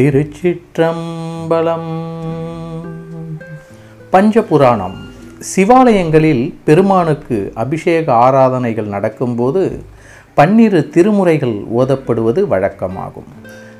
திருச்சிற்றம்பலம். பஞ்சபுராணம். சிவாலயங்களில் பெருமானுக்கு அபிஷேக ஆராதனைகள் நடக்கும்போது பன்னிரு திருமுறைகள் ஓதப்படுவது வழக்கமாகும்.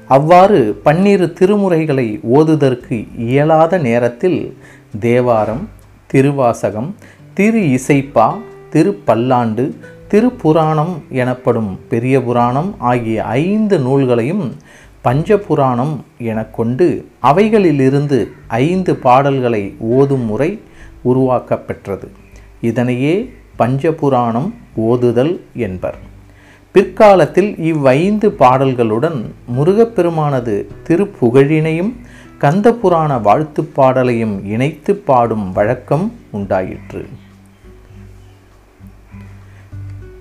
அவ்வாறு பன்னிரு திருமுறைகளை ஓதுதற்கு இயலாத நேரத்தில் தேவாரம் திருவாசகம் திரு இசைப்பா திருப்பல்லாண்டு திருப்புராணம் எனப்படும் பெரிய புராணம் ஆகிய ஐந்து நூல்களையும் பஞ்சபுராணம் என கொண்டு அவைகளிலிருந்து ஐந்து பாடல்களை ஓதும் முறை உருவாக்கப்பெற்றது. இதனையே பஞ்சபுராணம் ஓதுதல் என்பர். பிற்காலத்தில் இவ்வைந்து பாடல்களுடன் முருகப்பெருமானது திருப்புகழினையும் கந்தபுராண வாழ்த்துப் பாடலையும் இணைத்து பாடும் வழக்கம் உண்டாயிற்று.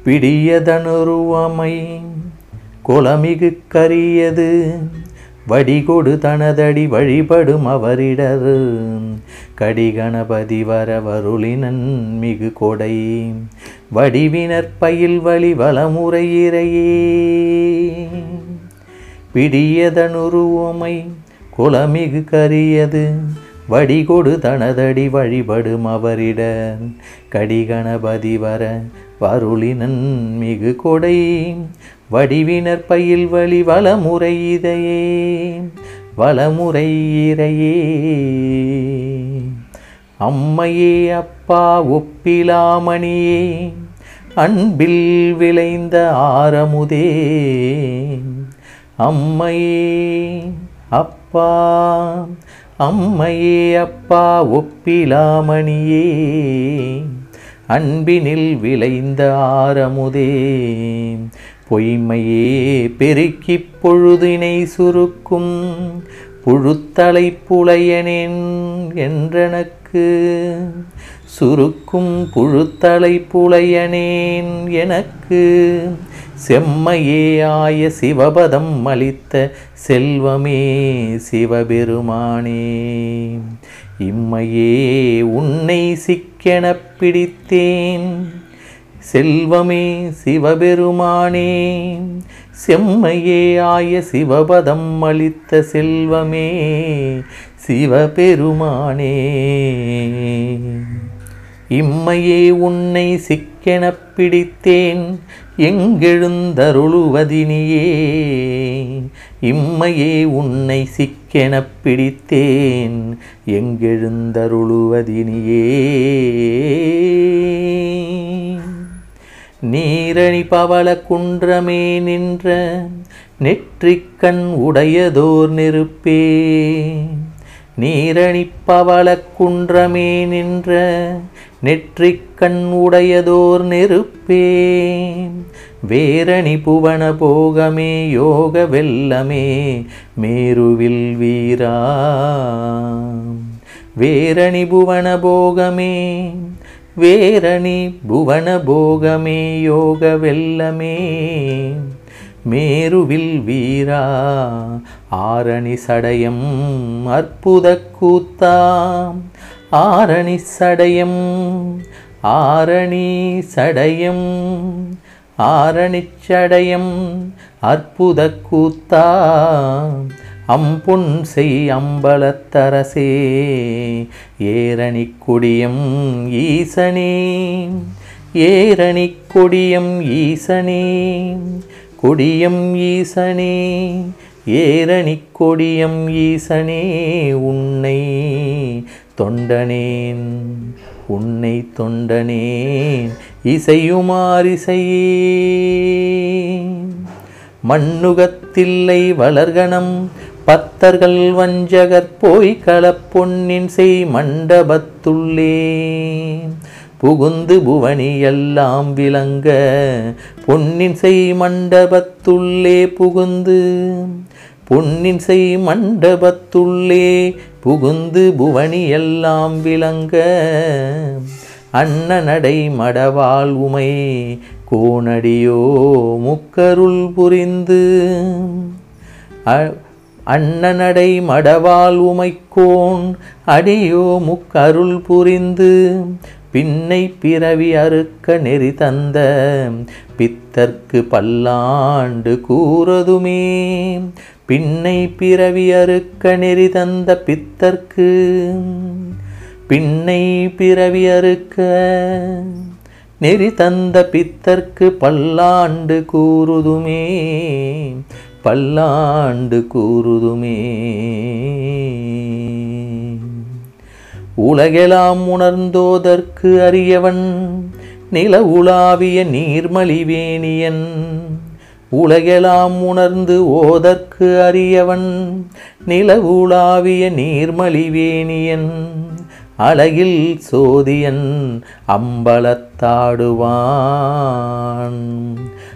பிடியதனுருவமை குலமிகு கரியது. வடிகொடு தனதடி வழிபடும் அவரிடர். கடிகணபதி வரவருளினன் மிகு கொடை. வடிவினர் பயில் வழி வளமுறையிறையே பிடியதனுருவமை குலமிகு கரியது. வடிகொடு தனதடி வழிபடும் அவரிடர். கடிகணபதி வர வருளினன் மிகு கொடை. வடிவினர் பயில் வழி வளமுறை இதையே வளமுறை இறையே. அம்மையே அப்பா ஒப்பிலாமணியே அன்பில் விளைந்த ஆரமுதே. அம்மையே அப்பா அம்மையே அப்பா ஒப்பிலாமணியே அன்பினில் விளைந்த ஆரமுதே. பொய்மையே பெருக்கிப் பொழுதினை சுருக்கும் புழுத்தலை புலையனேன் என்றனக்கு. சுருக்கும் புழுத்தலை புலையனேன் எனக்கு. செம்மையே ஆய சிவபதம் அளித்த செல்வமே சிவபெருமானே. இம்மையே உன்னை சிக்கெனப் பிடித்தேன். செல்வமே சிவபெருமானே செம்மையே ஆய சிவபதம் அளித்த செல்வமே சிவபெருமானே. இம்மையே உன்னை சிக்கெனப் பிடித்தேன் எங்கெழுந்தருளுவதினியே. இம்மையே உன்னை சிக்கெனப் பிடித்தேன் எங்கெழுந்தருளுவதினியே. நீரணி பவள குன்றமே நின்ற நெற்றிக்கண் உடையதோர் நெருப்பே. நீரணி பவள குன்றமே நின்ற நெற்றிக்கண் உடையதோர் நெருப்பே. வேரணி புவன போகமே யோக வெல்லமே மேருவில் வீரா. வேரணி புவன போகமே வேரணி புவன போகமே யோக வெல்லமே மேருவில் வீரா ஆரணி சடயம் அற்புத கூத்தாம் ஆரணி சடயம் ஆரணி சடயம் ஆரணிச்சடயம் அற்புத கூத்தாம் அம்பொன் செய் அம்பலத்தரசே ஏரணி கொடியம் ஈசனே ஏரணி கொடியம் ஈசனே கொடியம் ஈசனே ஏரணி கொடியம் ஈசனே உன்னை தொண்டனேன் உன்னை தொண்டனேன் இசையுமாரிசையே மண்ணுகத்தில்லை வளர்கணம் பத்தர்கள் வஞ்சகர் போய் களப்பொன்னின் செய் மண்டபத்துள்ளே. புகுந்து புவனி எல்லாம் விளங்க பொன்னின் செய் மண்டபத்துள்ளே புகுந்து. பொன்னின் செய் மண்டபத்துள்ளே புகுந்து புவனி எல்லாம் விளங்க. அன்னநடை மடவாள் உமை கோணடியோ முக்கருள் புரிந்து. அண்ணனடை மடவால் மடவாள் உமைக்கோன் அடியோ முக்கருள் புரிந்து. பின்னை பிறவி அறுக்க நெறி தந்த பித்தர்க்கு பல்லாண்டு கூறதுமே. பின்னை பிறவி அறுக்க நெறி தந்த பித்தர்க்கு பின்னை பிறவி அறுக்க நெறி தந்த பித்தர்க்கு பல்லாண்டு கூறுதுமே. பல்லாண்டு கூறுதுமே. உலகெலாம் உணர்ந்தோதற்கு அறியவன் நில உலாவிய நீர்மலிவேணியன் உலகெலாம் உணர்ந்து ஓதற்கு அறியவன் நில உலாவிய நீர்மலிவேணியன் அழகில் சோதியன் அம்பலத்தாடுவான்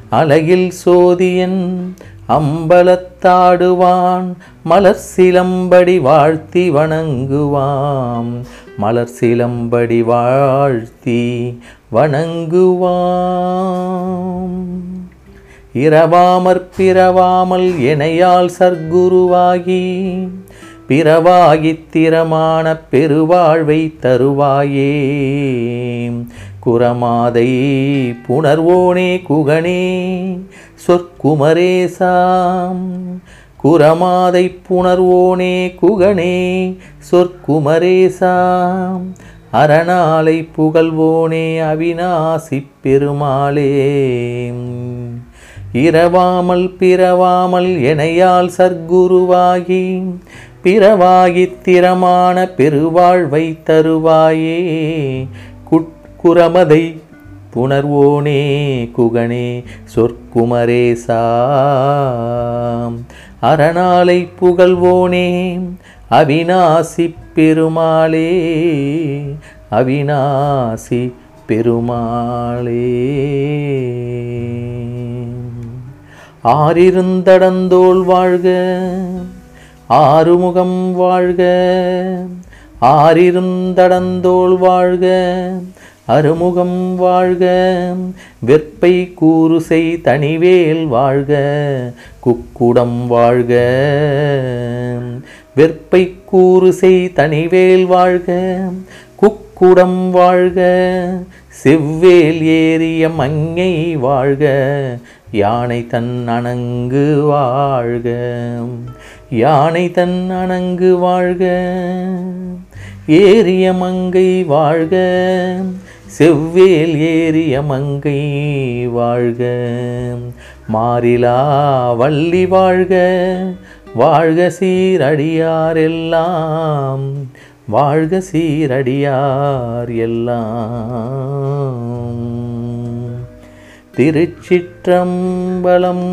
அழகில் சோதியன் அம்பலத்தாடுவான் மலர் சிலம்படி வாழ்த்தி வணங்குவாம். மலர் சிலம்படி வாழ்த்தி வணங்குவாம். இரவாமற் பிறவாமல் எனையால் சர்க்குருவாகி பிறவாகித்திரமான பெருவாழ்வை தருவாயே. குரமாதை புணர்வோனே குகணே சொற்குமரேசாம் குரமாதை புணர்வோனே குகணே சொற்குமரேசாம் அரணாலை புகழ்வோனே அவிநாசி பெருமாளே. இரவாமல் பிறவாமல் எனையால் சர்க்குருவாகி பிறவாகி திறமான பெருவாழ்வை தருவாயே. குரமதை புணர்வோனே குகனே சொற்குமரேசாம் அரணாலை புகழ்வோனே அவிநாசி பெருமாளே அவிநாசி பெருமாளே. ஆறிருந்தடந்தோள் வாழ்க ஆறுமுகம் வாழ்க ஆறிருந்தடந்தோள் வாழ்க அருமுகம் வாழ்க வெற்பை கூறுசை தனிவேல் வாழ்க குக்குடம் வாழ்க. வெற்பை கூறுசை தனிவேல் வாழ்க குக்குடம் வாழ்க. செவ்வேல் ஏறிய மங்கை வாழ்க யானை தன் அணங்கு வாழ்க. யானை தன் அணங்கு வாழ்க ஏறிய மங்கை வாழ்க. செவ்வேல் ஏறிய மங்கை வாழ்க. மாறிலா வள்ளி வாழ்க. வாழ்க சீரடியாரெல்லாம் வாழ்க சீரடியார் எல்லாம். திருச்சிற்றம்பலம்